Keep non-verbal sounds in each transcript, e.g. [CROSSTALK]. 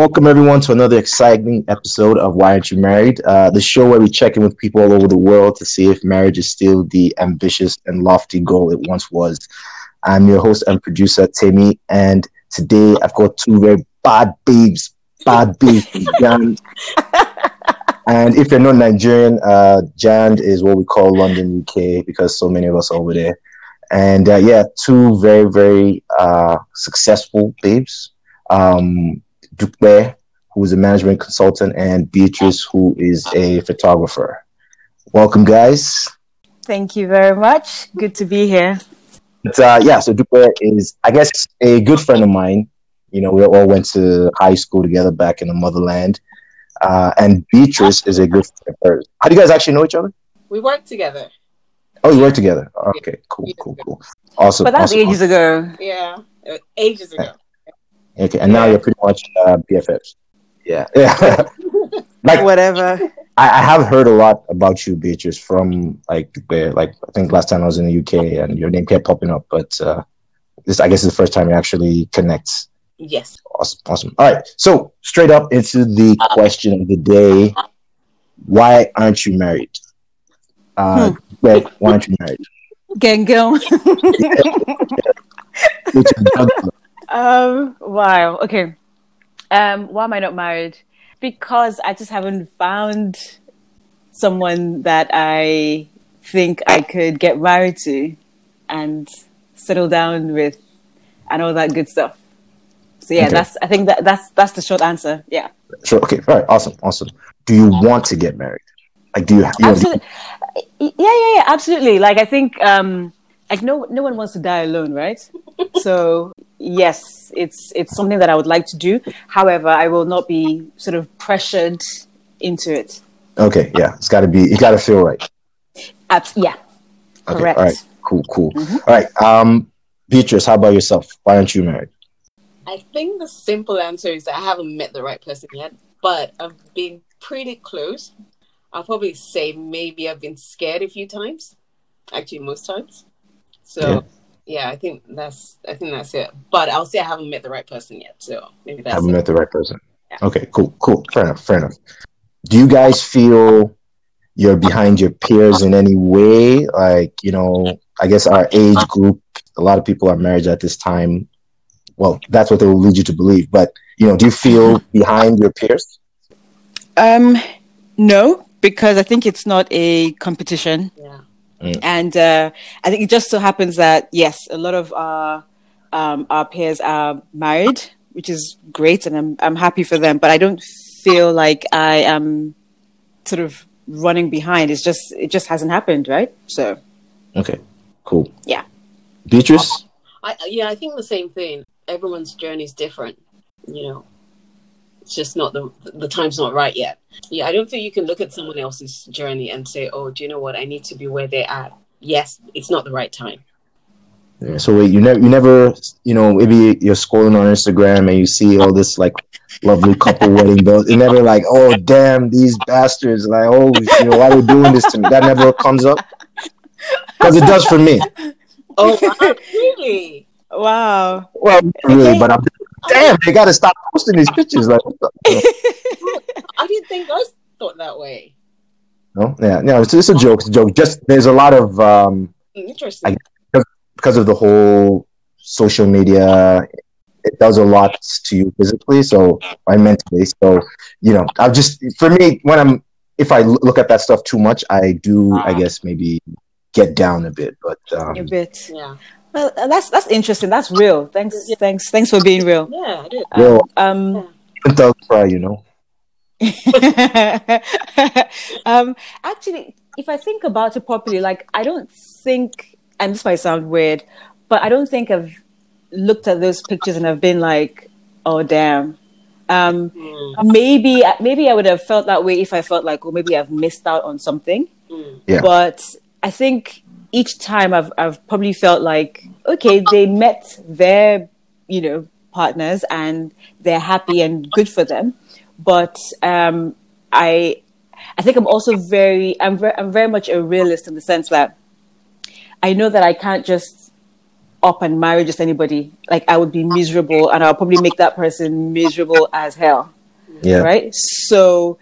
Welcome everyone to another exciting episode of Why Aren't You Married? Uh, the show where we check in with people all over the world to see if marriage is still the ambitious and lofty goal it once was. I'm your host and producer Timmy, and today I've got two very bad babes, bad babes, Jand. [LAUGHS] and if you're not Nigerian, uh, Jand is what we call London, UK, because so many of us are over there. And uh, yeah, two very, very uh, successful babes. Um, Dupe, who is a management consultant, and Beatrice, who is a photographer. Welcome, guys. Thank you very much. Good to be here. But, uh, yeah, so Dupe is, I guess, a good friend of mine. You know, we all went to high school together back in the motherland. Uh, and Beatrice is a good friend of hers. How do you guys actually know each other? We work together. Oh, you work together. Okay, cool, cool, cool. Awesome. But that's awesome, ages ago. Yeah, uh, ages ago. Okay, and now you're pretty much uh, BFFs. Yeah, yeah. [LAUGHS] like Whatever. I, I have heard a lot about you, Beatrice, from like where, like I think last time I was in the UK and your name kept popping up, but uh, this I guess is the first time you actually connect. Yes. Awesome, awesome. All right, so straight up into the question of the day: Why aren't you married? Uh, Greg, why aren't you married? Gang [LAUGHS] gang. Which is juggler. Um, wow. Okay. Um, why am I not married? Because I just haven't found someone that I think I could get married to and settle down with and all that good stuff. So yeah, Okay. that's I think that that's that's the short answer. Yeah. Sure. Okay. All right. Awesome. Awesome. Do you want to get married? Like, do you? you Absolutely. Yeah, yeah, yeah, absolutely. Like I think um like no no one wants to die alone, right? so yes, it's it's something that I would like to do. However, I will not be sort of pressured into it. okay. Yeah. It's got to be. You got to feel right. Abs- yeah. Okay. Correct. All right. Cool. Cool. All right. Um, Beatrice, how about yourself? Why aren't you married? I think the simple answer is that I haven't met the right person yet, but I've been pretty close. I'll probably say maybe I've been scared a few times. Actually, most times. So Yeah. Yeah, I think that's I think that's it. But I'll say I haven't met the right person yet. So maybe that's haven't it. met the right person. Yeah. Okay, cool, cool. Fair enough, fair enough. Do you guys feel you're behind your peers in any way? Like, you know, I guess our age group, a lot of people are married at this time. Well, that's what they will lead you to believe. But, you know, do you feel behind your peers? Um no, because I think it's not a competition. Yeah. And uh, I think it just so happens that yes, a lot of our um, our peers are married, which is great, and I'm I'm happy for them. But I don't feel like I am sort of running behind. It's just it just hasn't happened, right? So Okay, cool. Yeah. Beatrice? I yeah, I think the same thing. Everyone's journey is different, you know. It's just not the the time's not right yet. Yeah, I don't think you can look at someone else's journey and say, "Oh, do you know what? I need to be where they're at." Yes, it's not the right time. Yeah, so wait, you never, you never, you know, maybe you're scrolling on Instagram and you see all this like lovely couple wedding bills. You never like, oh damn, these bastards! Like, oh, you know, why are they doing this to me? That never comes up because it does for me. Oh, wow, [LAUGHS] really? wow, Well, not really, but I'm damn. They got to stop posting these pictures. Like, what the- [LAUGHS] I didn't think I thought that way. no, yeah, no, it's, it's a joke. It's a joke. Just there's a lot of um Interesting. because of the whole social media. It does a lot to you physically, so I mentally. So you know, I've just for me when I'm if I look at that stuff too much, I do. I guess maybe get down a bit, but um, a bit. yeah, Well, uh, that's that's interesting. That's real. Thanks, thanks, thanks for being real. yeah, I did. Real. Um, thug cry, you know. [LAUGHS] um, actually, if I think about it properly, like I don't think, and this might sound weird, but I don't think I've looked at those pictures and I've been like, "Oh, damn." Um, Mm, maybe, maybe I would have felt that way if I felt like, "Oh, maybe I've missed out on something." mm, Yeah. But I think each time I've I've probably felt like, okay, they met their, you know, partners and they're happy and good for them. But um, I I think I'm also very I'm very I'm very much a realist in the sense that I know that I can't just up and marry just anybody. Like I would be miserable, and I'll probably make that person miserable as hell. Yeah. Right. So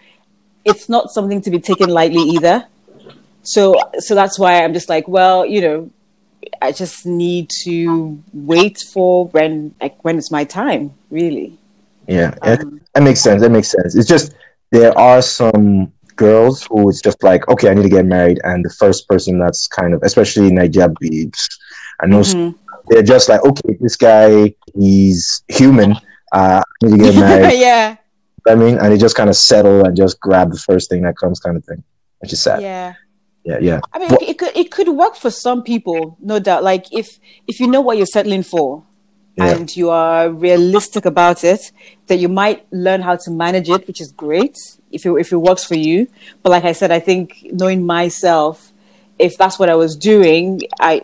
it's not something to be taken lightly either. So so that's why I'm just like, well, you know, I just need to wait for when like when it's my time, really. Yeah, Um, that makes sense. That makes sense. It's just there are some girls who it's just like, okay, I need to get married, and the first person that's kind of, especially Nigeria babes, I know Mhm. they're just like, okay, this guy, he's human. Uh, I need to get [LAUGHS] married. yeah, I mean, and they just kind of settle and just grab the first thing that comes, kind of thing, which is sad. yeah. Yeah, yeah, I mean, Well- it could it could work for some people, no doubt. Like if if you know what you're settling for, Yeah. and you are realistic about it, that you might learn how to manage it, which is great if it if it works for you. But like I said, I think knowing myself, if that's what I was doing, I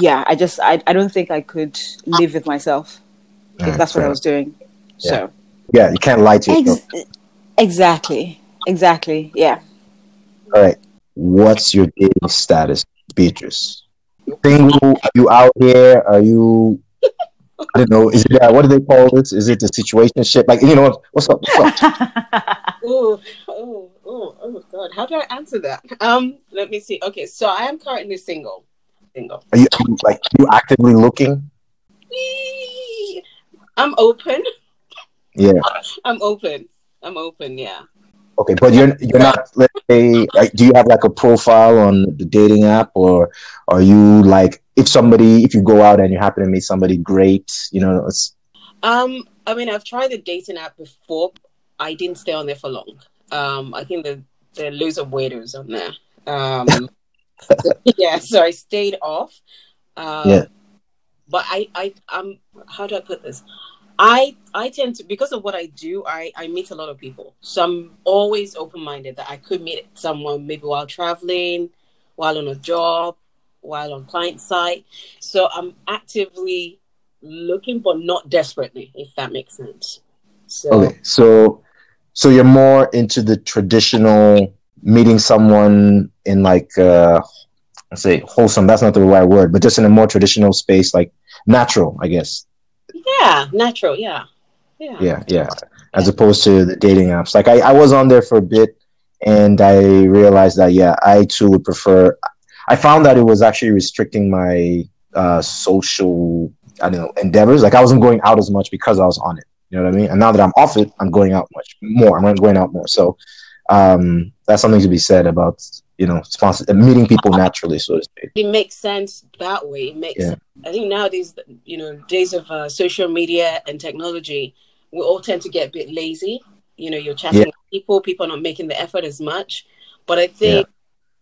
yeah, I just I, I don't think I could live with myself if that's what I was doing. So yeah. You can't lie to yourself. Ex- exactly, exactly, yeah. All right. What's your dating status, Beatrice? Single? Are you out here? Are you? I don't know. Is it uh, what do they call this? Is it the situationship? Like you know what's up? What's up? [LAUGHS] Oh, oh, oh, oh, God! How do I answer that? Um, let me see. Okay, so I am currently single. Single. Are you, are you like you actively looking? I'm open. Yeah. [LAUGHS] I'm open. I'm open. Yeah. Okay, but you're you're not. Let's say, like, do you have like a profile on the dating app, or are you like if somebody if you go out and you happen to meet somebody great, you know, it's Um, I mean, I've tried the dating app before. I didn't stay on there for long. Um, I think the there are loads of weirdos on there. Um, [LAUGHS] yeah, so I stayed off. Um, Yeah. But I, I, um, how do I put this? I, I tend to because of what I do. I, I meet a lot of people, so I'm always open minded that I could meet someone maybe while traveling, while on a job, while on client site. So I'm actively looking, but not desperately, if that makes sense. So okay. So, so you're more into the traditional meeting someone in like uh, say wholesome. That's not the right word, but just in a more traditional space, like natural, I guess. Yeah, natural, yeah, yeah, yeah yeah. As opposed to the dating apps. Like I, I was on there for a bit and i realized that yeah i too would prefer i found that it was actually restricting my uh social i don't know endeavors. Like i wasn't going out as much because i was on it. You know what i mean? And now that i'm off it i'm going out much more. I'm going out more. So um that's something to be said about you know sponsor meeting people naturally so to speak It makes sense that way. It makes. Yeah. I think nowadays, you know, days of uh, social media and technology, we all tend to get a bit lazy. You know, you're chatting Yeah. with people, people are not making the effort as much. But I think,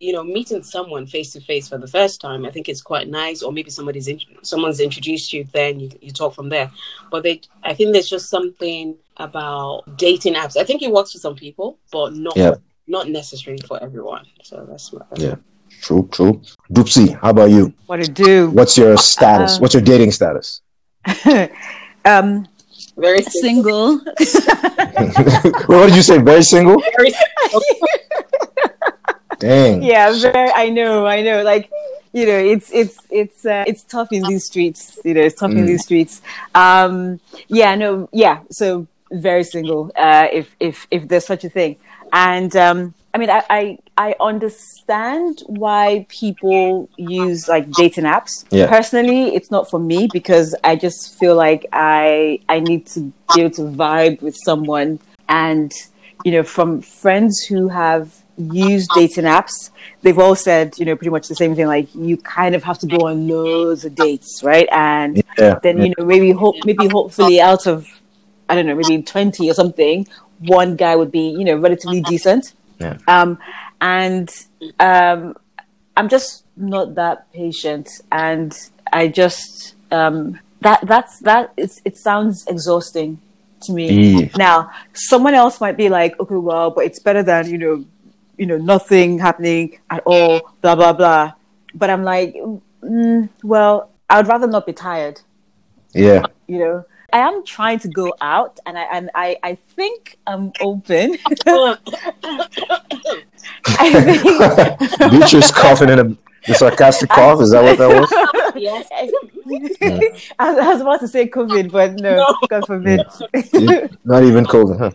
you know, meeting someone face to face for the first time, I think it's quite nice. Or maybe somebody's in, someone's introduced you, then you, you talk from there. But they, I think there's just something about dating apps. I think it works for some people, but not Yeah. not necessarily for everyone. So that's my that's Yeah. true true Doopsy, how about you What to do? what's your status Uh, what's your dating status [LAUGHS] um, very simple. [LAUGHS] single. [LAUGHS] what did you say? Very single? Very simple. Dang. yeah, very. I know, I know. Like, you know, it's it's it's uh, it's tough in these streets. You know, it's tough in Mm. these streets. Um, yeah, no, yeah. So very single. Uh, if if if there's such a thing, and um, I mean, I, I I understand why people use like dating apps. Yeah. Personally, it's not for me because I just feel like I I need to be able to vibe with someone and you know, from friends who have used dating apps, they've all said, you know, pretty much the same thing. Like you kind of have to go on loads of dates, right? And Yeah. then you know, maybe hope, maybe hopefully out of, I don't know, maybe twenty or something, one guy would be, you know, relatively decent. Yeah. Um, and um, I'm just not that patient, and I just um, that that's that. It's, it sounds exhausting to me. Now, someone else might be like, okay, well, but it's better than you know, you know, nothing happening at all, blah blah blah. But I'm like, mm, well, I would rather not be tired. Yeah. You know, I am trying to go out, and I and I I think I'm open. I think. Beatrice coughing in a the sarcastic cough. Is that what that was? yes. I, [LAUGHS] I, was, I was about to say COVID, but no, No. God forbid. Not even COVID, huh?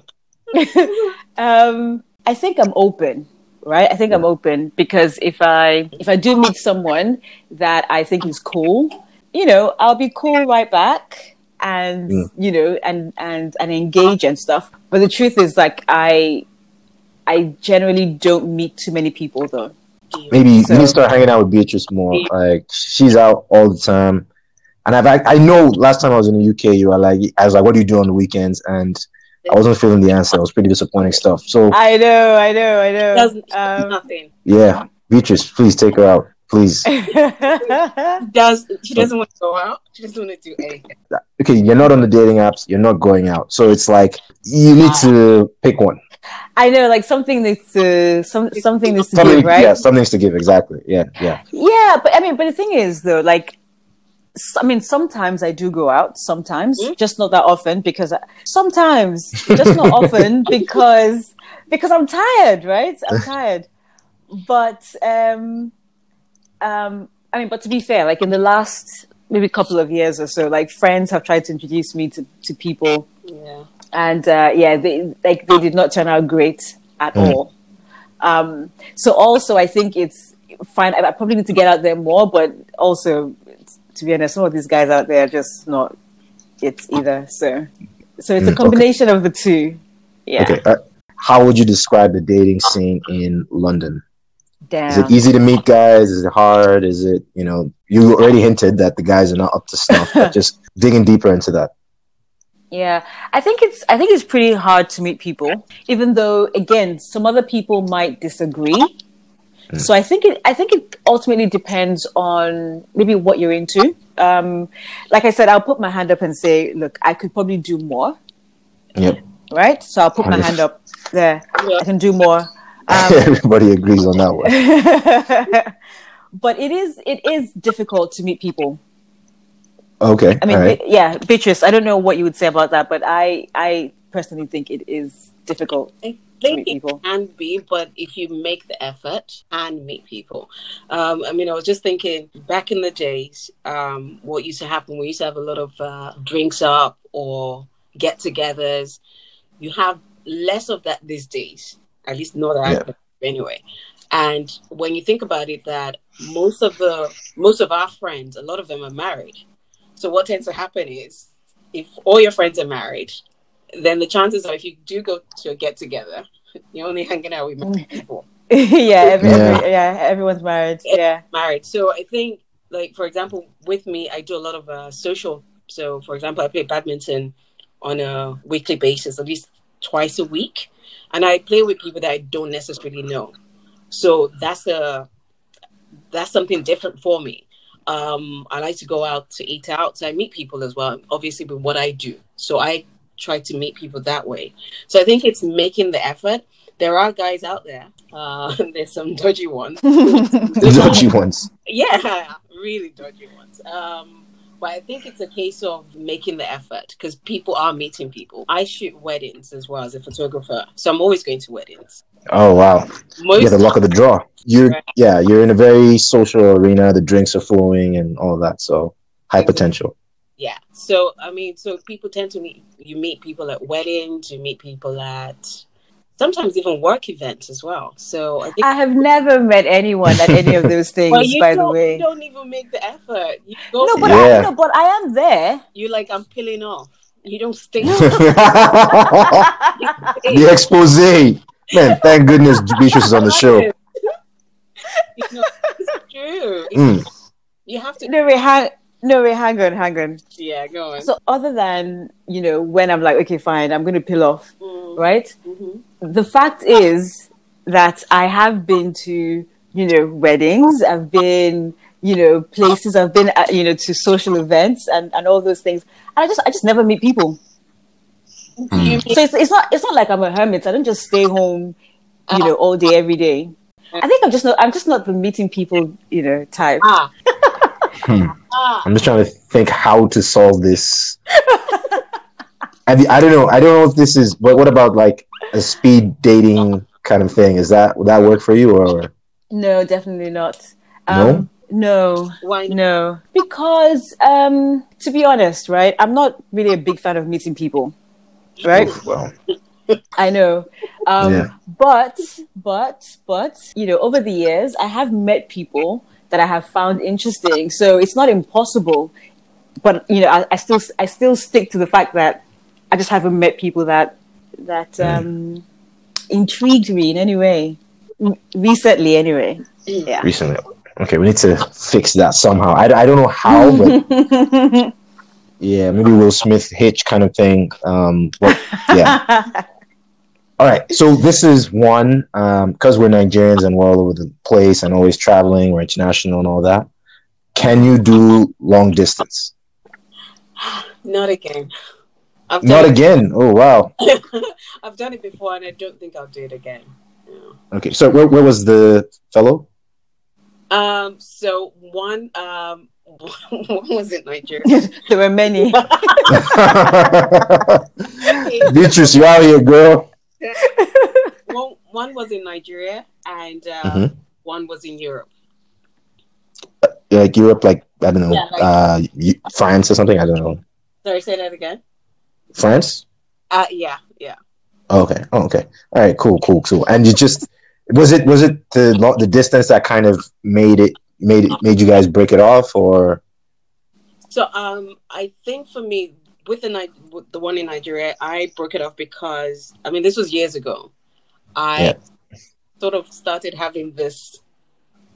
[LAUGHS] um, I think I'm open, right? I think I'm open because if I if I do meet someone that I think is cool, you know, I'll be cool right back and Mm. you know and and and engage and stuff. But the truth is like I I generally don't meet too many people though. Maybe you So- need to start hanging out with Beatrice more. Like she's out all the time, and I've I, I know last time I was in the UK, you were like I was like, what do you do on the weekends? And I wasn't feeling the answer. It was pretty disappointing stuff. So I know, I know, I know. Doesn't Um, nothing. yeah, Beatrice, please take her out, please. [LAUGHS] Does she doesn't want to go out? She doesn't want to do anything. Okay, you're not on the dating apps. You're not going out. So it's like you need to pick one. I know, like something needs to some something needs to Something, give, right? yeah, something to give. Exactly. Yeah, yeah. Yeah, but I mean, but the thing is, though, like, I mean, sometimes I do go out, sometimes, Mm. just not that often, because I, sometimes, just not often, [LAUGHS] because because I'm tired, right? I'm tired. But um, um, I mean, but to be fair, like in the last maybe couple of years or so, like friends have tried to introduce me to to people, Yeah. and uh, yeah, they like they did not turn out great at Mm. all. Um, so also, I think it's fine. I I probably need to get out there more, but also, to be honest, some of these guys out there are just not it either. So, so it's Mm, a combination of the two. Yeah, Okay. Uh, how would you describe the dating scene in London? Is it easy to meet guys? Is it hard? Is it you know? You already hinted that the guys are not up to snuff, but [LAUGHS] just digging deeper into that. Yeah, I think it's I think it's pretty hard to meet people, even though again some other people might disagree. So I think it I think it ultimately depends on maybe what you're into. Um, like I said, I'll put my hand up and say, look, I could probably do more, Yep. right? So I'll put my hand up there. Yeah. I can do more. Um, [LAUGHS] Everybody agrees on that one. [LAUGHS] but it is it is difficult to meet people. Okay. I mean, all right. Be- yeah, Beatrice, I don't know what you would say about that, but I I personally think it is difficult. I meet think it people. can be, but if you make the effort and meet people. Um, I mean, I was just thinking back in the days, um, what used to happen, we used to have a lot of uh, drinks up or get togethers. You have less of that these days, at least not that Yeah. anyway. And when you think about it, that most of the most of our friends, a lot of them are married. So what tends to happen is, if all your friends are married, then the chances are if you do go to a get together, [LAUGHS] you're only hanging out with [LAUGHS] married people. yeah, every, Yeah. Every, yeah, everyone's married. Yeah. Married. So I think, like for example, with me, I do a lot of uh, social. So for example, I play badminton on a weekly basis, at least twice a week, and I play with people that I don't necessarily know. So that's a that's something different for me. Um, I like to go out to eat out, so I meet people as well. Obviously, with what I do, so I try to meet people that way. So I think it's making the effort. There are guys out there. Uh, [LAUGHS] there's some dodgy ones. The [LAUGHS] dodgy ones. Yeah, really dodgy ones. Um, but I think it's a case of making the effort because people are meeting people. I shoot weddings as well as a photographer, so I'm always going to weddings. Oh wow. You Most get the luck of the draw. You're Right. yeah, you're in a very social arena. The drinks are flowing and all that. So high potential. yeah. So I mean, so people tend to meet. You meet people at weddings. You meet people at sometimes even work events as well. So I think. I have never met anyone at any of those [LAUGHS] things, well, by the way. you don't even make the effort. You go. No, but Yeah. I no, but I am there. you like I'm peeling off. You don't stay. [LAUGHS] [LAUGHS] the expose. Man, thank goodness Beatrice is on the show. you know, it's true. Mm. You have to. No, wait, hang, no, wait, hang on, hang on. Yeah, go on. So, other than you know, when I'm like, okay, fine, I'm going to peel off, Mm, right? mhm. The fact is that I have been to you know weddings. I've been you know places. I've been at, you know to social events and and all those things. And I just I just never meet people. Do you mean- So it's, it's not it's not like I'm a hermit. I don't just stay home, you know, all day every day. I think I'm just not I'm just not the meeting people, you know, type. ah. [LAUGHS] Hmm. ah. I'm just trying to think how to solve this. [LAUGHS] I, mean, I don't know. I don't know if this is. But what about like a speed dating kind of thing? Is that would that work for you or No, definitely not. No? Um, No, Why no, because um, to be honest, right, I'm not really a big fan of meeting people, right? Oof, well, I know. Um, Yeah. But, but, but, you know, over the years, I have met people that I have found interesting. So it's not impossible. But, you know, I, I still, I still stick to the fact that I just haven't met people that, that, um, intrigued me in any way. Recently, anyway. Yeah. recently. Okay, we need to fix that somehow. I, I don't know how, but [LAUGHS] yeah, maybe Will Smith hitch kind of thing. Um, but yeah. [LAUGHS] All right, so this is one because we're Nigerians and we're all over the place and always traveling, we're international and all that. Can you do long distance? [SIGHS] Not again. I've Not done again. Oh wow. [LAUGHS] I've done it before, and I don't think I'll do it again. No. Okay, so where, where was the fellow? Um. So one. Um. [LAUGHS] One was in Nigeria. [LAUGHS] there were many. Beatrice, you out here, girl. one. One was in Nigeria, and uh, Mhm. one was in Europe. Like Europe, like I don't know, Yeah, like- uh, France or something. I don't know. Sorry, say that again. France. Uh. Yeah. Yeah. Oh, okay. Oh, okay. All right. Cool. Cool. Cool. And you just was it was it the the distance that kind of made it made it made you guys break it off or So um, I think for me, with the with the one in Nigeria, I broke it off because I mean this was years ago. I Yeah. sort of started having this.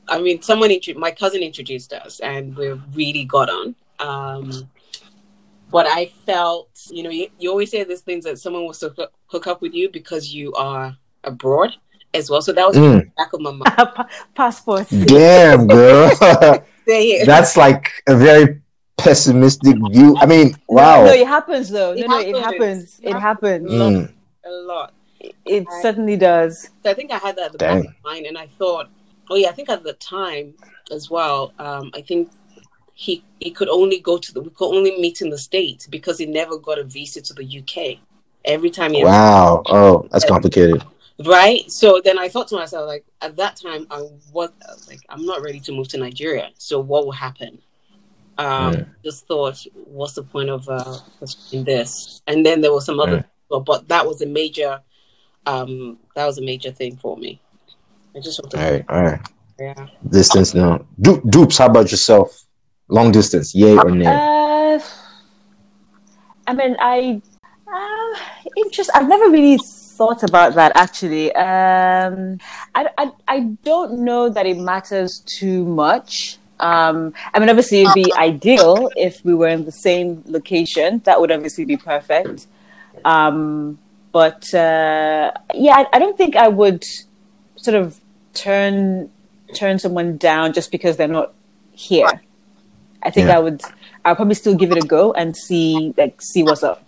I mean, someone my cousin introduced us, and we really got on. Um, but I felt, you know, you, you always say these things that someone will hook up, hook up with you because you are abroad as well. So that was in Mm. the back of my mind. [LAUGHS] Pa- Passports. damn girl [LAUGHS] that's like a very pessimistic view i mean wow No, no, it happens though. It no, no, it happens. happens. It happens. Mm, a lot. It certainly does. So I think I had that at the back of my mind, and I thought, oh yeah, I think at the time as well. Um, I think he he could only go to the we could only meet in the states because he never got a visa to the UK. Every time he wow oh that's complicated right. So then I thought to myself, like at that time, I was, like, I'm not ready to move to Nigeria. So what will happen? Um, Mm. Just thought, what's the point of uh, this? And then there was some other, but, but that was a major, um, that was a major thing for me. I just all right all right yeah. distance now. du- dupes how about yourself long distance yay or nay Uh, I mean, I uh, interest. I've never really thought about that actually. Um, I, I I don't know that it matters too much. Um, I mean, obviously, it'd be ideal if we were in the same location. That would obviously be perfect. Um, but uh, yeah, I, I don't think I would sort of turn turn someone down just because they're not here. I think Yeah. I would. I'll probably still give it a go and see like see what's up.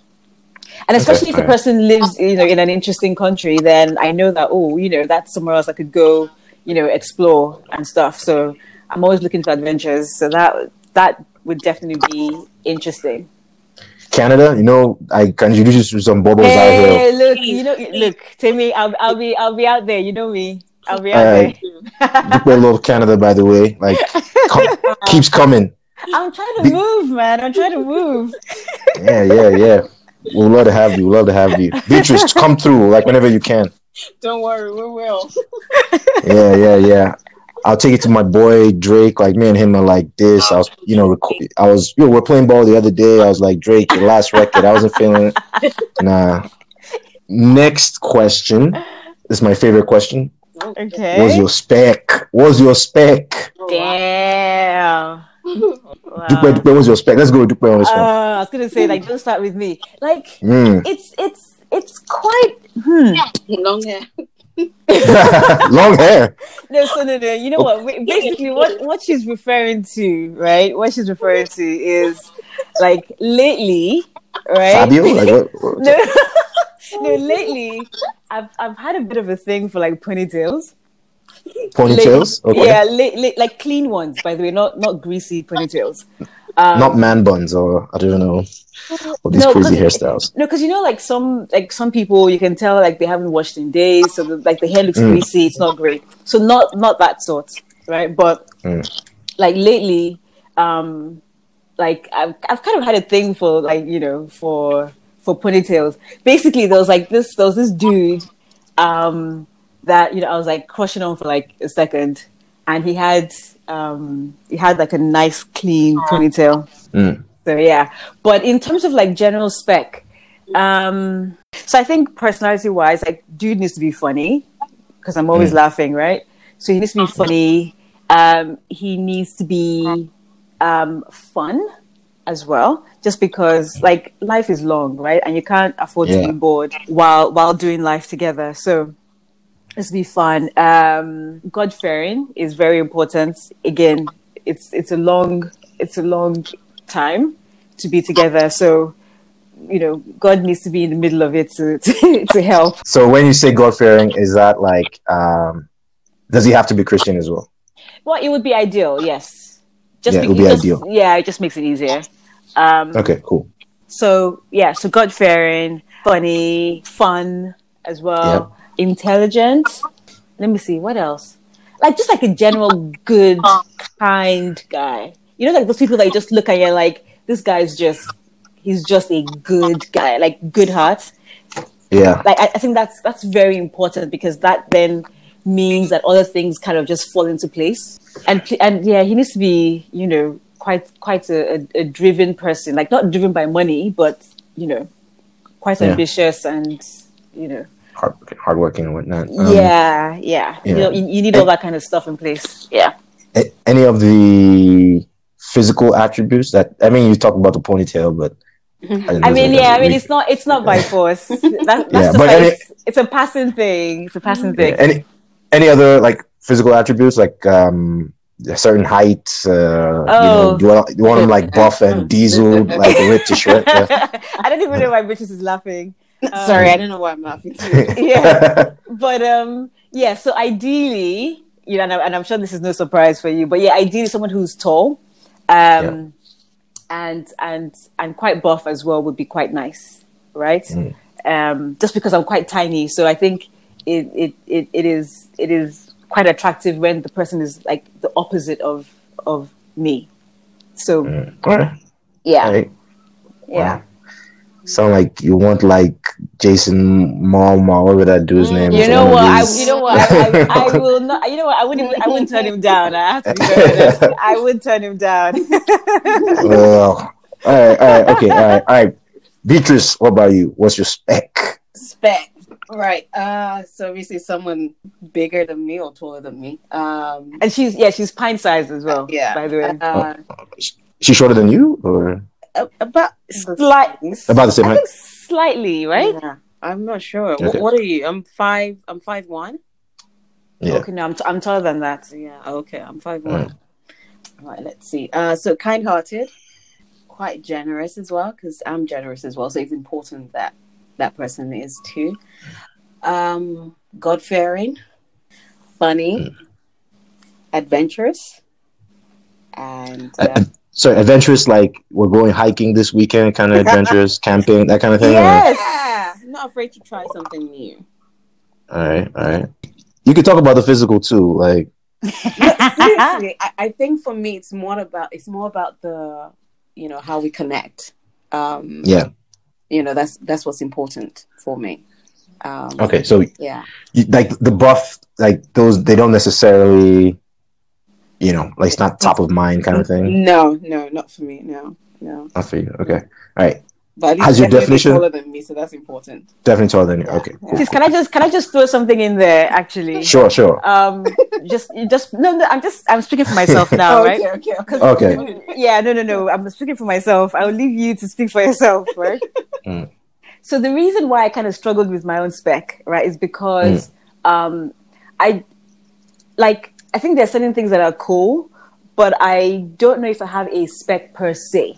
And especially if the alright. person lives, you know, in an interesting country, then I know that oh, you know, that's somewhere else I could go, you know, explore and stuff. So I'm always looking for adventures. So that that would definitely be interesting. canada you know i can introduce you to some bubbles out here Hey, look, you know, look, Timmy, I'll I'll be I'll be out there. You know me, I'll be out Alright. there. we [LAUGHS] love canada by the way like [LAUGHS] com- keeps coming I'm trying to Be- move, man. I'm trying to move. Yeah, yeah, yeah. We'd love to have you. We'd love to have you. Beatrice, come through like whenever you can. Don't worry, we will. Yeah, yeah, yeah. I'll take it to my boy Drake. Like me and him are like this. I was, you know, reco- I was, you know, we're playing ball the other day. I was like Drake, your last record. I wasn't feeling it. Nah. Next question. This is my favorite question. Okay. What's your spec? What's your spec? Oh, Damn. Wow. Dupe, Dupe, what's your spec? Let's go with Dupe on this Uh, one. I was gonna say like don't start with me. Like Mm. it's it's it's quite hmm. Long hair. [LAUGHS] Long hair. No, so no, no. You know what? Basically, what what she's referring to, right? What she's referring to is like lately, right? Fabio? Like what? [LAUGHS] what- No, [LAUGHS] no. Lately, I've I've had a bit of a thing for like ponytails. Ponytails? Okay. Yeah, la- la- like clean ones, by the way, not not greasy ponytails. Um, Not man buns or I don't know. All these No, crazy hairstyles. No, because you know, like some like some people, you can tell like they haven't washed in days, so the, like the hair looks Mm. greasy. It's not great. So not not that sort, right? But Mm. like lately, um, like I've I've kind of had a thing for like you know for for ponytails. Basically, there was like this there was this dude um, that you know I was like crushing on for like a second, and he had um, he had like a nice clean ponytail. Mm. So yeah, but in terms of like general spec, um, so I think personality wise, like dude needs to be funny because I'm always Mm. laughing, right? So he needs to be funny. Um, he needs to be um, fun as well, just because like life is long, right? And you can't afford to be bored while while doing life together. So let's be fun. Um, God fearing is very important. Again, it's it's a long it's a long time to be together. So you know, God needs to be in the middle of it to [LAUGHS] to, to help. So when you say God fearing, is that like um, does he have to be Christian as well? Well, it would be ideal, yes. Just Yeah, it would be just- ideal. Yeah, it just makes it easier. Um, Okay, cool. So yeah, so God fearing, funny, fun as well, intelligent. Let me see what else. Like just like a general good, uh. kind guy. You know, like those people that you just look at, you're like, this guy's just, he's just a good guy, like good heart. Yeah, Like I, I think that's that's very important because that then means that other things kind of just fall into place. And and yeah, he needs to be, you know, quite quite a, a, a driven person, like not driven by money, but you know, quite Yeah. ambitious and you know, hard hardworking and whatnot. Um, yeah, yeah. You know, you, you need all that kind of stuff in place. Yeah. any of the physical attributes that I mean, you talk about the ponytail, but I mean, yeah. I mean, it's not it's not by force. [LAUGHS] That, that's Yeah, just but like, any- it's, it's a passing thing. It's a passing thing. Yeah, any any other like physical attributes like um a certain height uh Oh. you know do you want, you want them like buff and [LAUGHS] diesel like ripped to shred uh, I don't even know why Beatrice is laughing. Um, Sorry, I don't know why I'm laughing too. [LAUGHS] yeah, [LAUGHS] but um, yeah. So ideally, you know, and, I, I'm sure this is no surprise for you, but yeah, ideally, someone who's tall, um, and and and quite buff as well would be quite nice, right? Mm. Um, just because I'm quite tiny, so I think it it, it it is it is quite attractive when the person is like the opposite of of me. So right. yeah, right. yeah. Wow. Sound like you want like Jason Momoa, or whatever that dude's name. You is, know what? I, you know what? I, I, I [LAUGHS] will not. You know what? I wouldn't. Even, I wouldn't turn him down. I have to be honest. [LAUGHS] I would turn him down. Well, all right, all right, okay, all right, all right. Beatrice, what about you? What's your spec? Spec. Right. Uh so obviously someone bigger than me or taller than me. Um and she's yeah, she's pint sized as well. yeah. By the way, Uh, She's shorter than you, or a- about Slight- about the same height? slightly, right? Yeah, I'm not sure. Okay. What, what are you? I'm five. I'm five one. Yeah. Okay, no, I'm, t- I'm taller than that. Yeah. Okay. I'm five Mm. one. Right. Let's see. Uh, so kind-hearted, quite generous as well, because I'm generous as well. So it's important that that person is too. Um, God-fearing, funny, adventurous, and Uh, uh, So adventurous, like we're going hiking this weekend, kind of [LAUGHS] adventurous, camping, that kind of thing. or- Yes. yeah, not afraid to try something new. All right, all right. You could talk about the physical too, like seriously, I, I think for me, it's more about it's more about the you know how we connect. Um, yeah. you know that's that's what's important for me. Um, Okay, so Yeah. you, like the buff, like those, they don't necessarily, you know, like it's not top of mind kind of thing. No, no, not for me. No, no. Not for you. Okay, all right. But at least Has your definitely definition- taller than me, so that's important. Definitely taller than you. Okay, cool. Please, can I just can I just throw something in there? Actually, Sure, sure. um, just just no, no. I'm just I'm speaking for myself now, [LAUGHS] right? Oh, okay, okay, [LAUGHS] Okay. yeah, no, no, no. I'm speaking for myself. I will leave you to speak for yourself, right? [LAUGHS] Mm. So the reason why I kind of struggled with my own spec, right, is because um, I like I think there's certain things that are cool, but I don't know if I have a spec per se,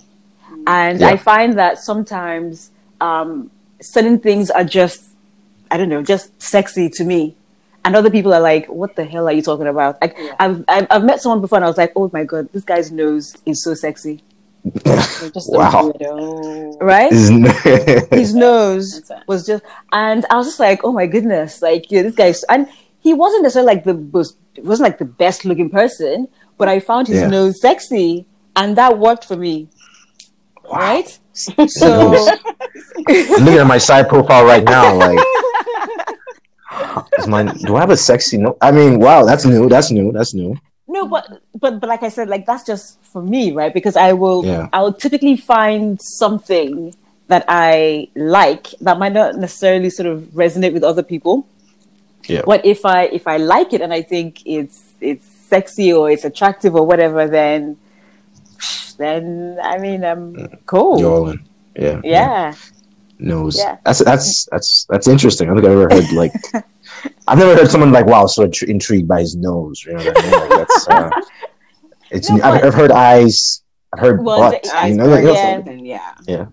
and Yeah. I find that sometimes um, certain things are just I don't know, just sexy to me. And other people are like, "What the hell are you talking about?" Like, Yeah. I've, I've I've met someone before, and I was like, "Oh my god, this guy's nose is so sexy." Just Wow. right? Isn't His [LAUGHS] nose was just, and I was just like, oh my goodness, like yeah, this guy's, and he wasn't necessarily like the most, wasn't like the best looking person, but I found his Yeah. nose sexy, and that worked for me. Right? [LAUGHS] So So looking at my side profile right now, like is my do I have a sexy no? I mean, wow, that's new. That's new. That's new. no, but but but like I said, like that's just for me, right? Because I will Yeah. I will typically find something that I like that might not necessarily sort of resonate with other people. Yeah. But if I if I like it and I think it's it's sexy or it's attractive or whatever, then then I mean I'm cool. You're all in. Yeah. yeah. Nose. Yeah. That's that's that's that's interesting. I don't think I've ever heard like [LAUGHS] I've never heard someone like wow so intri- intrigued by his nose. You know what I mean? Like, that's uh, [LAUGHS] it's. No, I've, I've heard eyes. I've heard Well, butt. You know, like, yeah. that's- Yeah.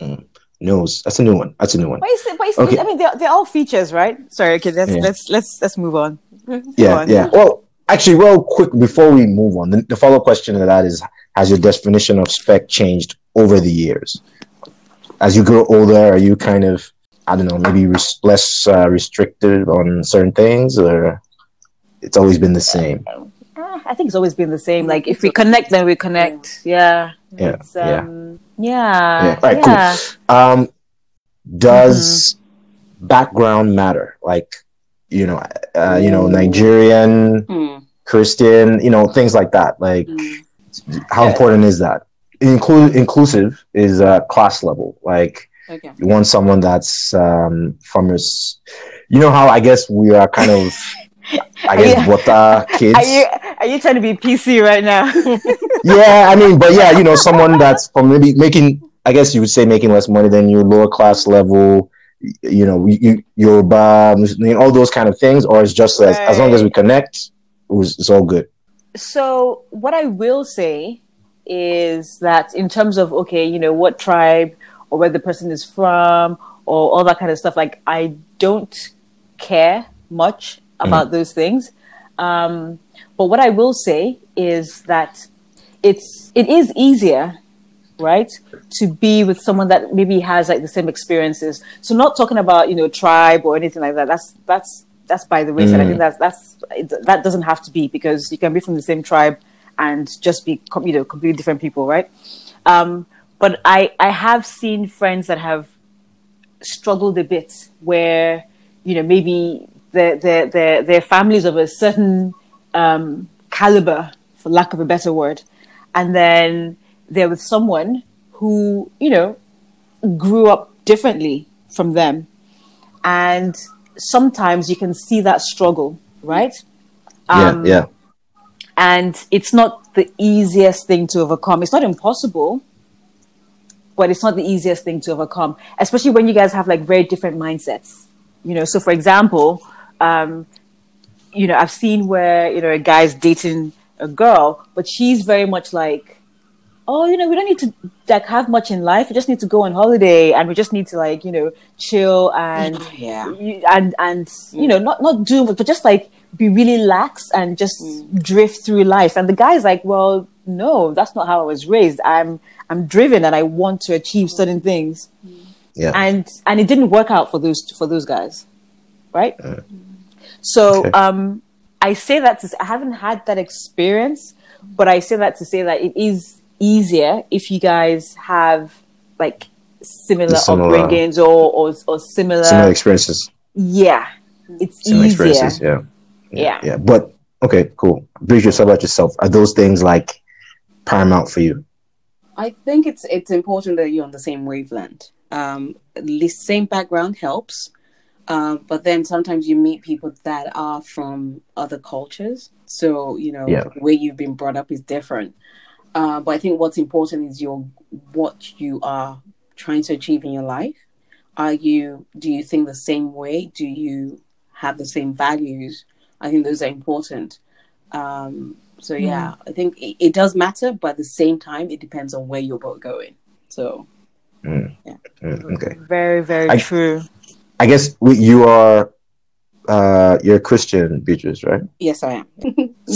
yeah. Nose. That's a new one. That's a new one. But it's, but it's, Okay. I mean they're, they're all features, right? Sorry, okay, let's Yeah. let's let's let's move on. Yeah, on. yeah. Well, actually, real quick before we move on, the, the follow up question to that is: Has your definition of spec changed over the years? As you grow older, are you kind of, I don't know, maybe res- less uh, restricted on certain things, or it's always been the same? I think it's always been the same. Like if we connect, then we connect. Yeah. Yeah, It's, um, yeah. Yeah. All right, yeah. cool. Um, does background matter? Like, you know, uh, you know, Nigerian, Hmm. Christian, you know, things like that. Like, Hmm. how Yeah. important is that? Include inclusive is uh, class level. Like, Okay. you want someone that's um, from us. You know how I guess we are kind of, I guess, Yeah. [LAUGHS] Bota kids. Are you are you trying to be PC right now? [LAUGHS] yeah, I mean, but yeah, you know, someone that's from maybe making, I guess you would say making less money than you, lower class level, you know, you, Yoruba, you know, all those kind of things, or it's just as, as long as we connect, it was, it's all good. so what I will say is that in terms of okay, you know, what tribe or where the person is from or all that kind of stuff, like I don't care much about those things. Um, but what I will say is that it's it is easier, right, to be with someone that maybe has like the same experiences. So not talking about you know tribe or anything like that. That's that's that's by the. I Mm. think that's that's it, that doesn't have to be because you can be from the same tribe and just be com- you know completely different people, right? Um, but I I have seen friends that have struggled a bit where you know maybe their their their, their families of a certain um, caliber, for lack of a better word, and then they're with someone who you know grew up differently from them, and sometimes you can see that struggle, right? Um, yeah, yeah. and it's not the easiest thing to overcome. It's not impossible, but it's not the easiest thing to overcome, especially when you guys have like very different mindsets. You know, so for example, um, you know, I've seen where you know a guy's dating a girl, but she's very much like, oh, you know, we don't need to like have much in life. We just need to go on holiday, and we just need to like you know chill and Yeah. you- and and you mm. know not not do but just like be really lax and just mm. drift through life. And the guy's like well no that's not how i was raised. I'm i'm driven and i want to achieve mm. certain things. Yeah. and and it didn't work out for those for those guys right so Okay. um i say that to s- i haven't had that experience but i say that to say that it is easier if you guys have like similar, Similar- upbringings or or, or similar, Similar experiences. yeah it's Similar easier experiences. Yeah. Yeah. Yeah. But okay, cool. Brief yourself about yourself. Are those things like paramount for you? I think it's it's important that you're on the same wavelength. Um, the same background helps, um, but then sometimes you meet people that are from other cultures, so you know Yeah. the way you've been brought up is different. Uh, but I think what's important is your what you are trying to achieve in your life. Are you do you think the same way? Do you have the same values? I think those are important. Um, so yeah, I think it, it does matter, but at the same time, it depends on where you're both going. So Mm, okay. very very I- true I guess we, you are uh you're a Christian, Beatrice, right? yes, I am. [LAUGHS]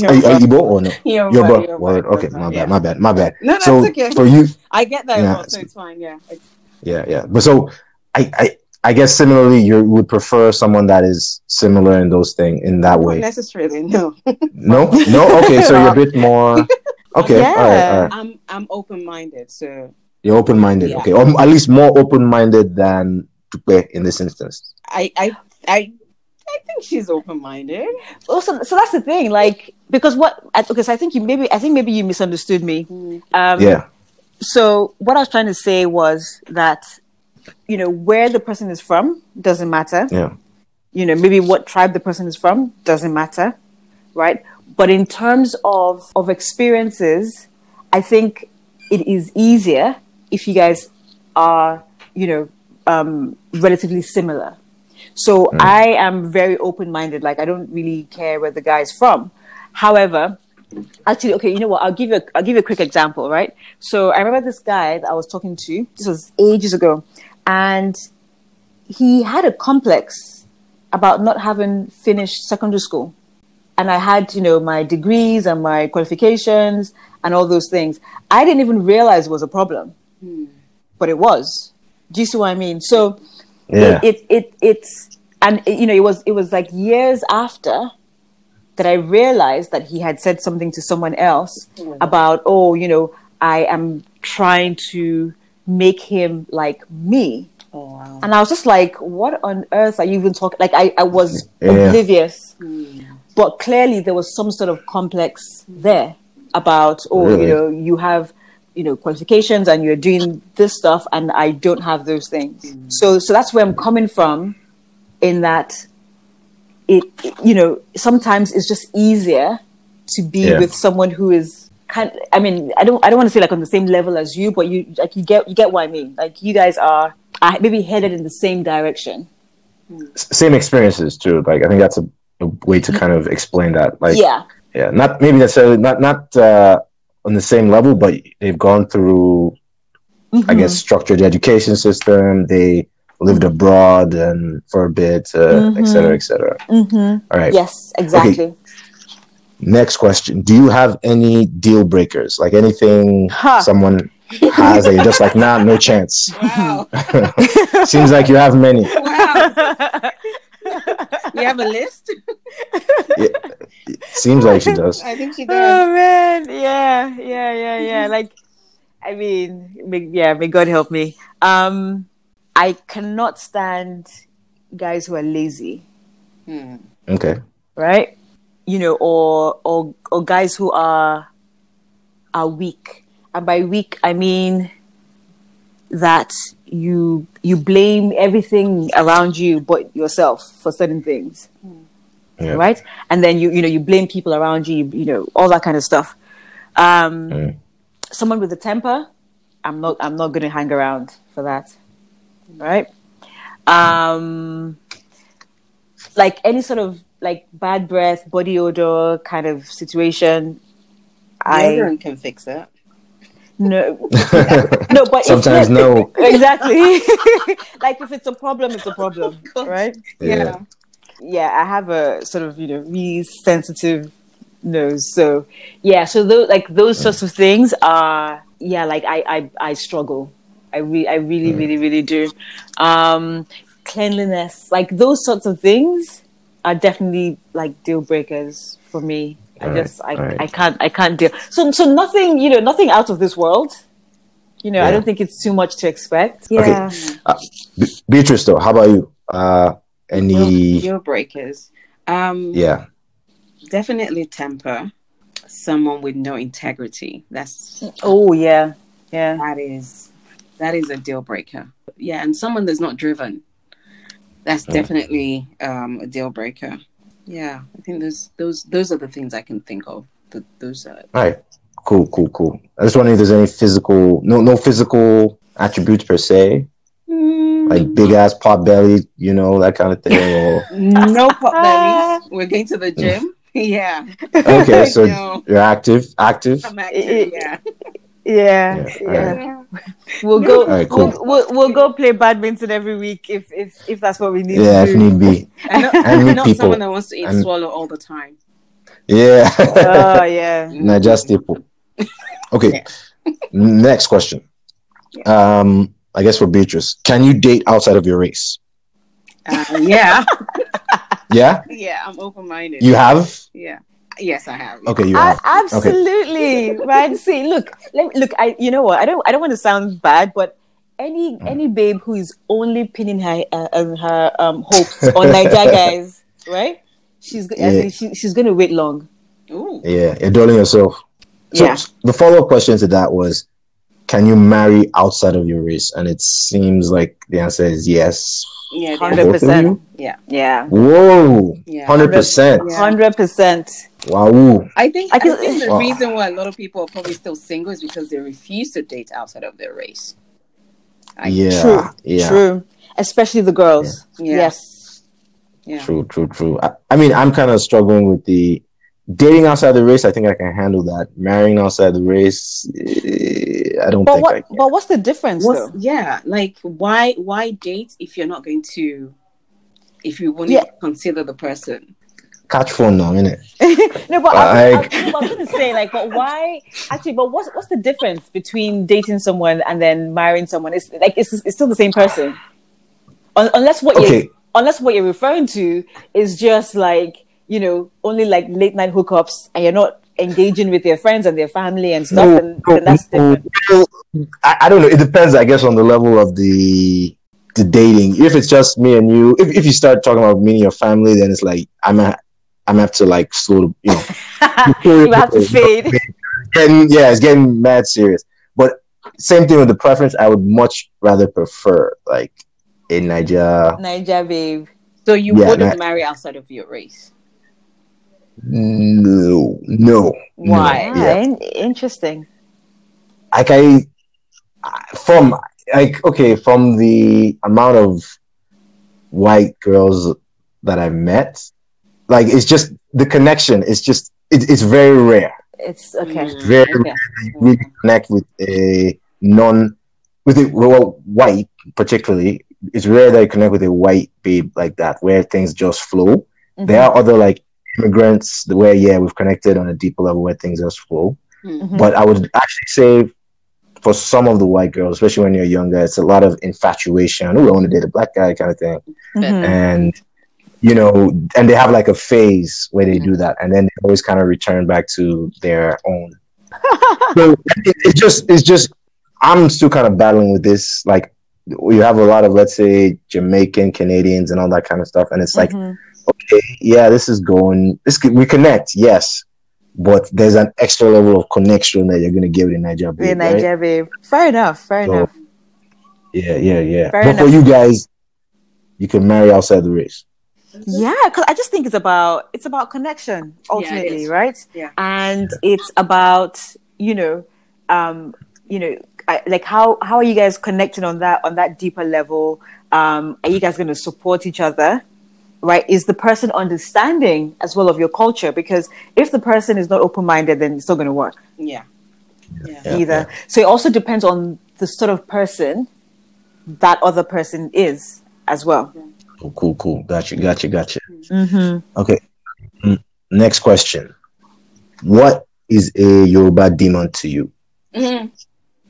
Are you, are you Igbo or no? You're Yoruba. right, you're Word. right, Okay, my bad, yeah. my bad, my bad. No, that's so okay. for you, I get that Yeah, a lot, so it's fine. Yeah, I- yeah, yeah. But so I, I I guess similarly, you would prefer someone that is similar in those things in that Not way. necessarily, no. [LAUGHS] No, no. Okay, so you're a bit more. [LAUGHS] Okay, all right, Yeah. all right. I'm I'm open minded, so You're open minded. Yeah. Okay, or at least more open minded than Dupe in this instance. I I I I think she's open minded. Also, so that's the thing. Like, because what? I- Okay, so I think you maybe I think maybe you misunderstood me. Um, Yeah, So what I was trying to say was that you know where the person is from doesn't matter. yeah, You know, maybe what tribe the person is from doesn't matter, right? But in terms of of experiences, I think it is easier if you guys are you know um, relatively similar. So I am very open minded. Like I don't really care where the guy is from. However, actually, okay, you know what? I'll give you a, I'll give you a quick example, right? So I remember this guy that I was talking to. This was ages ago, and he had a complex about not having finished secondary school. And I had, you know, my degrees and my qualifications and all those things. I didn't even realize it was a problem, but it was. Do you see what I mean? So yeah. it, it it it's and it, you know it was it was like years after that I realized that he had said something to someone else about oh you know I am trying to make him like me Oh wow. and I was just like what on earth are you even talking like I, I was Yeah. oblivious hmm. but clearly there was some sort of complex there about oh Really? you know you have you know qualifications and you're doing this stuff and I don't have those things so so that's where I'm coming from in that it, it- you know sometimes it's just easier to be Yeah. with someone who is kind I mean I don't I don't want to say like on the same level as you but you like you get you get what I mean like you guys are are maybe headed in the same direction Same experiences too. Like I think that's a, a way to kind of explain that. Like yeah yeah, not maybe necessarily not not uh, on the same level, but they've gone through I Mhm. guess structured education system. They lived abroad and for a bit, uh, et cetera, et cetera. Mhm. All right. yes exactly Next question: Do you have any deal breakers? Like anything Ha. someone has that you're just like, nah, no chance. Wow. [LAUGHS] Seems like you have many. wow. [LAUGHS] You have a list? [LAUGHS] Seems like she does. I think she does. Oh man, yeah, yeah, yeah, yeah. Like, I mean, may, yeah, may God help me. Um, I cannot stand guys who are lazy, Hmm. Okay. right? You know, or or or guys who are are weak, and by weak I mean that you you blame everything around you but yourself for certain things. Yeah. right? And then you you know you blame people around you, you, you know all that kind of stuff. Um, Mm. Someone with a temper, I'm not I'm not going to hang around for that, right? Um, like any sort of like bad breath, body odor kind of situation. I can fix that. No [LAUGHS] no, but if- Sometimes no. [LAUGHS] exactly. [LAUGHS] like if it's a problem, it's a problem, right? Yeah. yeah, I have a sort of you know really sensitive nose. So yeah, so those like those sorts of things are yeah, like I I, I struggle. I re- I really really really do. Um, cleanliness, like those sorts of things, are definitely like deal breakers for me. I Alright, just I, alright. I can't I can't deal. So so nothing you know nothing out of this world. You know, I don't think it's too much to expect. Okay. Yeah. Be- Beatrice, though, how about you? Uh, any? Deal breakers. Um, Yeah. Definitely temper. Someone with no integrity. That's Oh yeah. Yeah. that is that is a deal breaker. Yeah, and someone that's not driven. That's Yeah. definitely um, a deal breaker. Yeah, I think those those those are the things I can think of. The, those are All right. Cool. Cool. Cool. I just wondering if there's any physical, no, no physical attributes per se, mm. like big ass pot belly, you know, that kind of thing. Or [LAUGHS] no pot bellies. We're going to the gym. [LAUGHS] Yeah, okay, [LAUGHS] so No. you're active, active. I'm active. Yeah, Yeah. Yeah, Yeah. alright. [LAUGHS] We'll go. Alright, cool. we'll, we'll, we'll go play badminton every week if if if that's what we need Yeah, to if do. need be. and not, And not people. someone that wants to eat And- swallow all the time. Yeah. Oh [LAUGHS] yeah. Not just people. Okay. [LAUGHS] Next question. Yeah. Um, I guess for Beatrice, can you date outside of your race? Uh, yeah, Yeah, yeah, I'm open minded. you have. Yeah, yes, I have. Okay, you A- have. absolutely right. See, look, let me, look. I, you know what? I don't, I don't want to sound bad, but any, any babe who is only pinning her, uh, uh, her um, hopes on Naija [LAUGHS] guys, right? She's, Yeah. she, she's going to wait long. Ooh. Yeah, you're doling yourself. So Yeah. the follow up question to that was, can you marry outside of your race? And it seems like the answer is yes. Yeah, Hundred Both of you? percent. yeah, Yeah, Whoa, hundred percent. Hundred percent. Wow. I think I I, think the Wow. reason why a lot of people are probably still single is because they refuse to date outside of their race. I- Yeah, True. yeah. True. Especially the girls. Yeah. Yes. Yeah. True, true, true. I, I mean, I'm kind of struggling with the dating outside the race. I think I can handle that. Marrying outside the race, eh, I don't But think I what? can. But what's the difference, What's, though? yeah, like why why date if you're not going to if you won't Yeah. consider the person? Catch phone now, innit? [LAUGHS] no, but I, was, I, I was to say, like, but why? Actually, but what's what's the difference between dating someone and then marrying someone? It's like it's, it's still the same person, Un- unless what Okay. you unless what you're referring to is just like you know only like late night hookups and you're not engaging with their friends and their family and stuff. No, then, no, then that's different. Well, I, I don't know. It depends, I guess, on the level of the the dating. If it's just me and you, if, if you start talking about me and your family, then it's like I'm a, I'm have to like slow, you know, [LAUGHS] you have to fade. getting yeah, it's getting mad serious. But same thing with the preference. I would much rather prefer like in Nigeria. Naija babe. So you Yeah, wouldn't that- marry outside of your race. No, no. Why? No, yeah. Ah, in- interesting. like I from like okay from the amount of white girls that I've met, like it's just the connection. It's just it, it's very rare. It's okay. Mm, Very okay. rare that you really connect with a non with a well, white particularly. It's rare that you connect with a white babe like that where things just flow. There Mhm. are other like immigrants where yeah we've connected on a deeper level where things just flow. Mhm. But I would actually say for some of the white girls, especially when you're younger, it's a lot of infatuation. Oh, I want to date a black guy kind of thing. Mhm. And, you know, and they have like a phase where they do that. And then they always kind of return back to their own. [LAUGHS] so it, it's just, it's just, I'm still kind of battling with this. Like, you have a lot of, let's say, Jamaican Canadians and all that kind of stuff. And it's like, Mhm. okay, yeah, this is going, this we connect, yes. But there's an extra level of connection that you're going to give with a Naija Be babe, a right? Babe. Fair enough. Fair So, enough. Yeah, yeah, yeah. Fair but for you guys, you can marry outside the race. Yeah, because I just think it's about it's about connection ultimately, is. right? Yeah. and it's about you know, um, you know, I, like how how are you guys connecting on that on that deeper level? Um, are you guys going to support each other? Right? Is the person understanding as well of your culture? Because if the person is not open minded, then it's not going to work Yeah. Yeah. Yeah, either. So it also depends on the sort of person that other person is as well. Cool, cool, cool. Gotcha, gotcha, gotcha. Mm-hmm. Okay. Mm, Next question. What is a Yoruba demon to you? Mhm.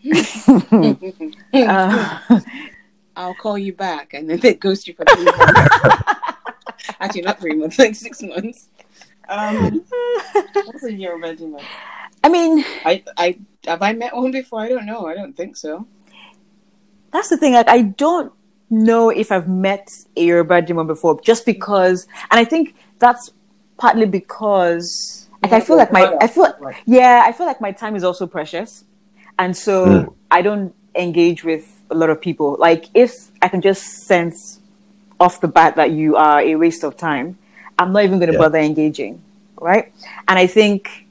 [LAUGHS] Uh, [LAUGHS] I'll call you back, and then it goes you for three months. [LAUGHS] Actually, not three months, like six months. Um, what's a Yoruba demon? I mean, I, I have I met one before. I don't know. I don't think so. that's the thing. Like, I don't know if I've met a Yoruba demon before, just because, and I think that's partly because, like, I feel like my, I feel, yeah, I feel like my time is also precious, and so Mm. I don't engage with a lot of people. Like, if I can just sense off the bat that you are a waste of time, I'm not even going to Yeah. bother engaging, right? And I think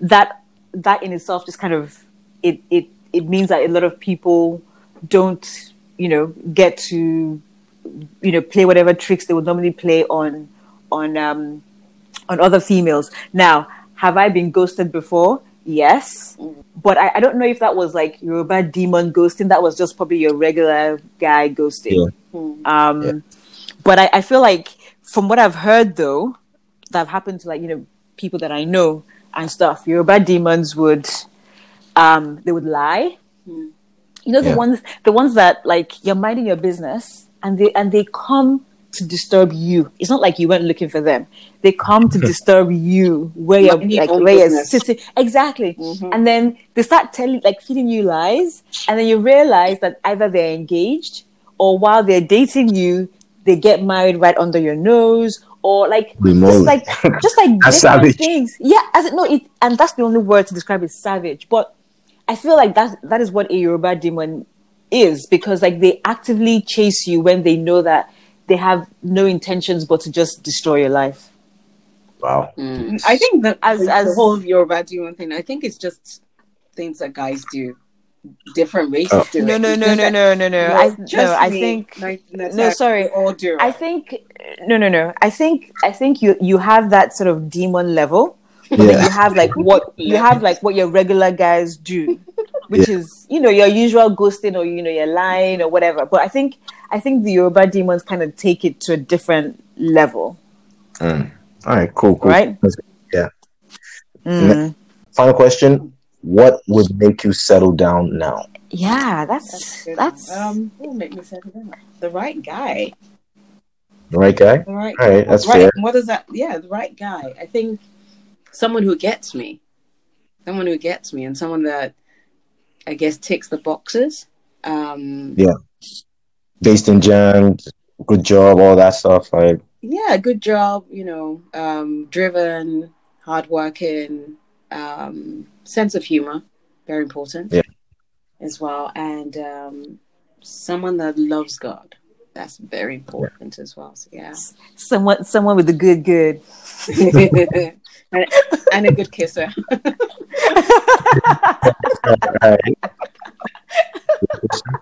that that in itself just kind of it it it means that a lot of people don't you know get to you know play whatever tricks they would normally play on on um on other females. Now have i been ghosted before? Yes. But I, I don't know if that was like yoruba demon ghosting. That was just probably your regular guy ghosting. Um Yeah. but I, I feel like from what i've heard though that have happened to like you know people that i know and stuff yoruba demons would um they would lie. Hmm. You know the Yeah. ones the ones that like you're minding your business and they and they come to disturb you. It's not like you went looking for them. They come to [LAUGHS] disturb you where you're Mind like where you're business. sitting. Exactly. Mhm. And then they start telling like feeding you lies, and then you realize that either they're engaged or while they're dating you, they get married right under your nose, or like just like just like [LAUGHS] different savage. things. Yeah, as it no, it and that's the only word to describe it savage. But I feel like that that is what a Yoruba demon is because like they actively chase you when they know that they have no intentions but to just destroy your life. wow. Mm. I think that As- as, as- the whole Yoruba demon thing, I think it's just things that guys do. Different races Oh. do No, no, no, no, no, no, no. I no, I think like, no, sorry. all do. I think no, no, no. I think I think you you have that sort of demon level, but then [LAUGHS] Yeah. you have like what you have like what your regular guys do, which is you know your usual ghosting or you know your lying or whatever. But I think I think the Yoruba demons kind of take it to a different level, Mm. All right, cool, cool. right? Yeah. Mm. Final question: What would make you settle down now? Yeah, That's that's good. that's um. What will make me settle down? The right guy. The right guy? The right. All right, that's right. fair. What is that? Yeah, the right guy. I think someone who gets me, someone who gets me, and someone that I guess ticks the boxes. Um, Yeah. Based in Jan, good job, all that stuff. Like, yeah, good job. You know, um, driven, hardworking, um, sense of humor, very important. Yeah. As well, and um, someone that loves God. That's very important as well. So yeah, someone someone with a good good. [LAUGHS] [LAUGHS] and, and a good kisser. [LAUGHS]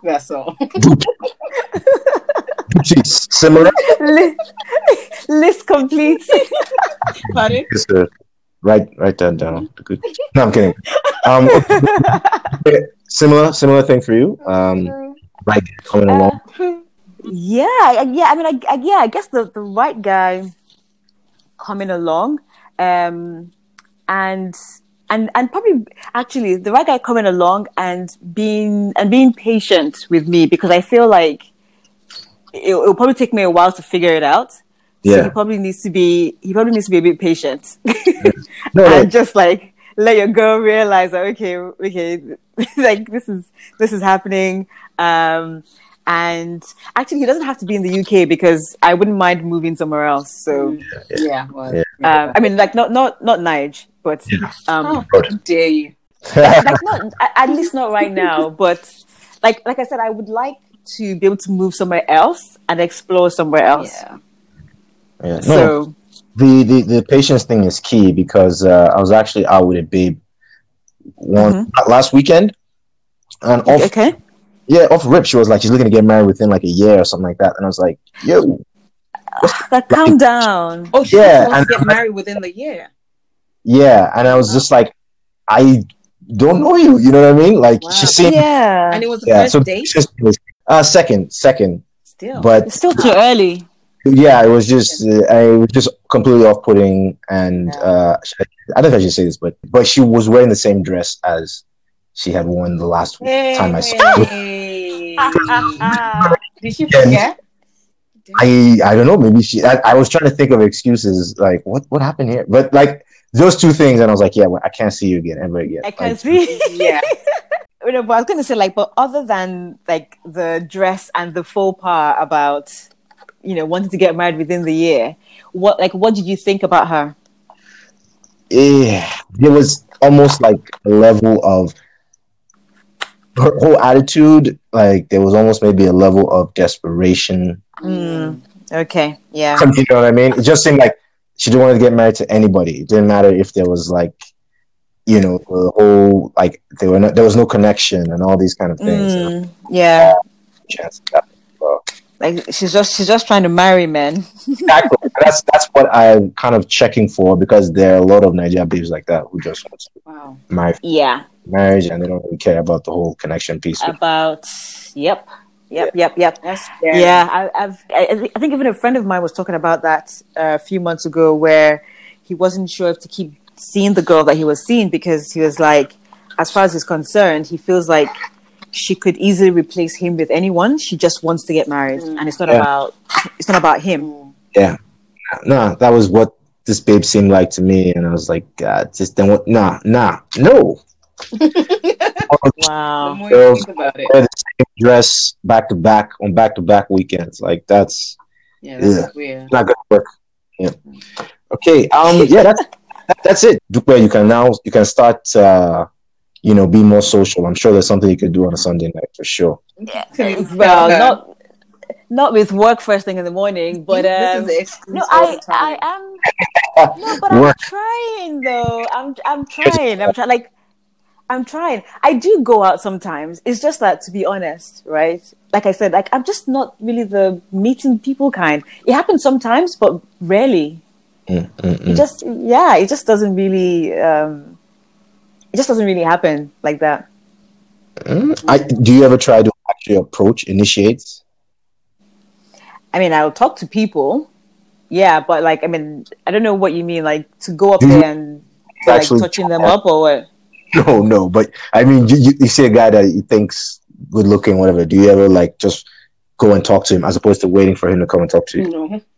That's all. Jeez, similar. Li- List complete. Pardon? Just, uh, write write that down. Good. No, I'm kidding. Um, okay, [LAUGHS] similar similar thing for you. Um, right coming along. Uh, yeah, I- yeah. I mean, I, I, yeah. I guess the the right guy coming along, um, and and and probably actually the right guy coming along and being and being patient with me because I feel like it, it'll probably take me a while to figure it out. So Yeah. he probably needs to be he probably needs to be a bit patient [LAUGHS] No, no, and just like let your girl realize that okay, okay, [LAUGHS] like this is this is happening. Um, and actually, he doesn't have to be in the UK because I wouldn't mind moving somewhere else. So, Yeah. Well, Yeah. Um, I mean, like not not not Nige, but um, Oh, how dare you? like not at- at least not right now. But like like I said, I would like to be able to move somewhere else and explore somewhere else. Yeah. yeah. No, So the, the the patience thing is key because uh, I was actually out with a babe one last weekend, and off okay, yeah off rip she was like she's looking to get married within like a year or something like that, and I was like yo [SIGHS] like, calm down. Oh, she Yeah, wants and- to get married within the year. yeah, and I was just like I don't know you, you know what I mean? Like Wow. she seemed Yeah, And it was the yeah first so date. patience was- uh second second, Still. but it's still too early. yeah, it was just uh, I was just completely off putting, and Yeah. uh, I don't know if I should say this, but but she was wearing the same dress as she had worn the last time I saw [LAUGHS] her. [LAUGHS] Did she forget? I I don't know. Maybe she. I, I was trying to think of excuses. Like what what happened here? But like those two things, and I was like, yeah, well, I can't see you again ever again. I can Like, see. [LAUGHS] [LAUGHS] Yeah. You [LAUGHS] know, but I was going to say, like, but other than like the dress and the faux pas about, you know, wanting to get married within the year, what like what did you think about her? Yeah, there was almost like a level of her whole attitude. Like there was almost maybe a level of desperation. Mm, okay, yeah, You know what I mean? It just seemed like she didn't want to get married to anybody. It didn't matter if there was like, you know, the whole like there were no, there was no connection and all these kind of things. mm, yeah. Chance of. Like she's just she's just trying to marry men. Exactly. [LAUGHS] that's that's what I'm kind of checking for because there are a lot of Nigerian babes like that who just want to Wow. marry Yeah, marriage and they don't really care about the whole connection piece. about yep, yep, yep, yep. That's. Yeah, I, I've. I, I think even a friend of mine was talking about that uh, a few months ago, where he wasn't sure if to keep seeing the girl that he was seeing because he was like, as far as he's concerned, he feels like she could easily replace him with anyone. She just wants to get married, Mm. and it's not Yeah. about it's not about him. Yeah, Nah, that was what this babe seemed like to me, and I was like, God, just then what? Nah, nah, no. [LAUGHS] The Wow. more you think about it, Wear the same dress back to back on back to back weekends. Like that's yeah, that's Yeah. weird. not gonna work. Yeah. Okay. Um. Yeah. That's that's it. Dupe, you can now you can start. uh You know, be more social. I'm sure there's something you could do on a Sunday night for sure. Yeah. [LAUGHS] Well, [LAUGHS] not not with work first thing in the morning, but this um, is no, I. I am no, but I'm trying though. I'm I'm trying. I'm trying. Like I'm trying. I do go out sometimes. It's just that, to be honest, right? Like I said, like I'm just not really the meeting people kind. It happens sometimes, but rarely. Mm, mm, It mm. just yeah, it just doesn't really. um It just doesn't really happen like that. I, do you ever try to actually approach, initiate? I mean, I'll talk to people. Yeah, but like, I mean, I don't know what you mean, like to go up Do there and like touching them up or what? [LAUGHS] No, no. But I mean, you, you, you see a guy that you think's good looking, whatever. Do you ever like just go and talk to him as opposed to waiting for him to come and talk to you? No. [LAUGHS]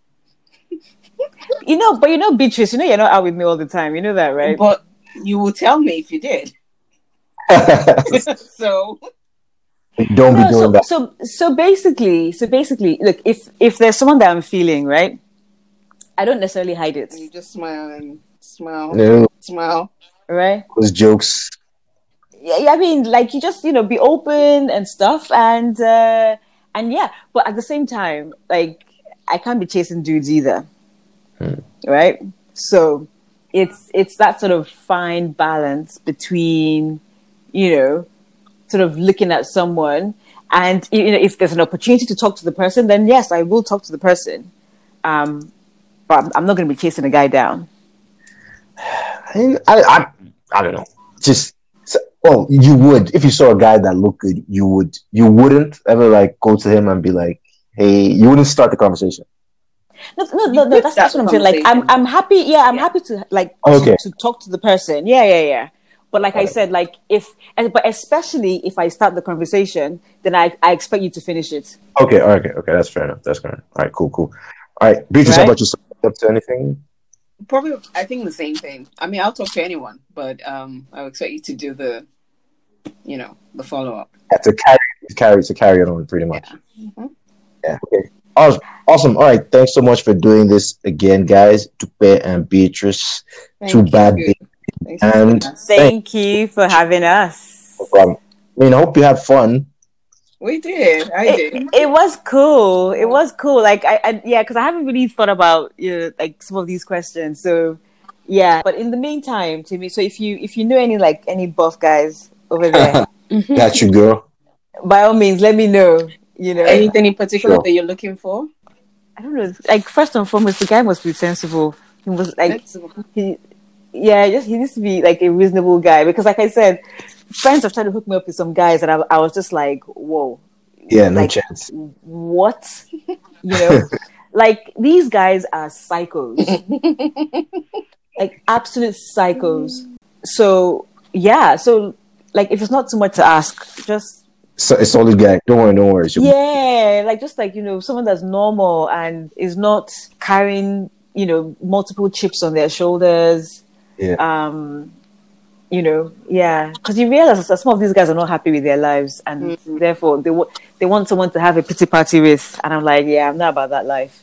You know, but you know, Beatrice, you know, you're not out with me all the time. You know that, right? But you will tell me if you did. [LAUGHS] so Don't be No, doing so, that. so, so basically, so basically, look, if if there's someone that I'm feeling, right, I don't necessarily hide it, you just smile and smile, No, smile. Right? those jokes. yeah, I mean, like you just you know be open and stuff, and uh, and yeah, but at the same time, like I can't be chasing dudes either, right? So it's it's that sort of fine balance between you know sort of looking at someone and you know if there's an opportunity to talk to the person, then yes, I will talk to the person, um, but I'm, I'm not going to be chasing a guy down. I, I, I, I don't know. Just oh, you would if you saw a guy that looked good, you would. You wouldn't ever like go to him and be like, "Hey," you wouldn't start the conversation. No, no, no, no that's, that's what I'm saying. Like, I'm. I'm happy. Yeah, I'm Yeah. happy to like Okay. to, to talk to the person. Yeah, yeah, yeah. But like I said, like if, eh, but especially if I start the conversation, then I, I expect you to finish it. Okay, okay, okay. That's fair enough. That's fair enough. All right, cool, cool. All right, Beatrice, how about you? Up to anything? Probably, I think the same thing. I mean, I'll talk to anyone, but um, I would expect you to do the, you know, the follow up. Yeah, to carry, to carry, to carry it on, pretty much. Mhm. Yeah. Okay. Awesome. Awesome. All right. Thanks so much for doing this again, guys. Dupe and Beatrice. Thank Too bad. Thanks And- Thank you for having us. No problem. I mean, I hope you had fun. We did. I It, did. it was cool. It was cool. Like I, I yeah, because I haven't really thought about you know, like some of these questions. So yeah. But in the meantime, Timmy, so if you if you know any like any buff guys over there, [LAUGHS] mm-hmm. Got you, girl. by all means, let me know. You know, Anything in particular Sure. that you're looking for? I don't know. Like first and foremost, the guy must be sensible. He was like That's- he, yeah, just he needs to be like a reasonable guy because, like I said, friends have tried to hook me up with some guys, and I, I was just like, whoa, Yeah, no Like- chance. what? [LAUGHS] You know, like these guys are psychos, [LAUGHS] like absolute psychos. So yeah, so like if it's not too much to ask, just So, a solid guy. Don't worry, don't worry. Yeah, like just like you know, someone that's normal and is not carrying you know multiple chips on their shoulders. Yeah. Um, you know, yeah, because you realize that some of these guys are not happy with their lives, and Mhm. therefore they want they want someone to have a pity party with. And I'm like, yeah, I'm not about that life.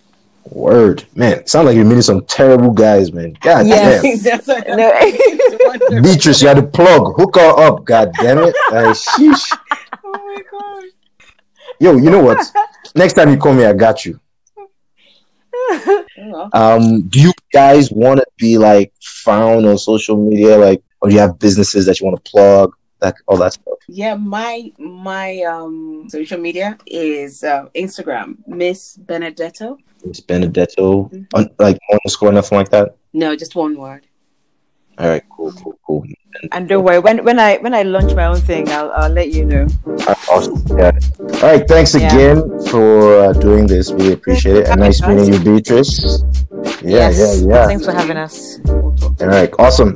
Word, man. Sound like you're meeting some terrible guys, man. God Yeah. damn. [LAUGHS] That's what No. [LAUGHS] Beatrice, you're to plug. Hook her up. God damn it. Uh, sheesh. Oh my god. Yo, you know what? Next time you call me, I got you. [LAUGHS] Um, do you guys want to be like found on social media, like, or do you have businesses that you want to plug, that all that stuff? Yeah, my my um social media is uh, Instagram, Miss Benedetto. Miss Benedetto, Mhm. un- like underscore, nothing like that. No, just one word. All right, cool, cool, cool. And don't worry, when when I when I launch my own thing, I'll I'll let you know. All right, awesome. Yeah. All right, thanks Yeah. again for uh, doing this. Really appreciate it. And nice meeting you, Beatrice. Yeah, yes. yeah, yeah. Thanks for having us. All right, awesome.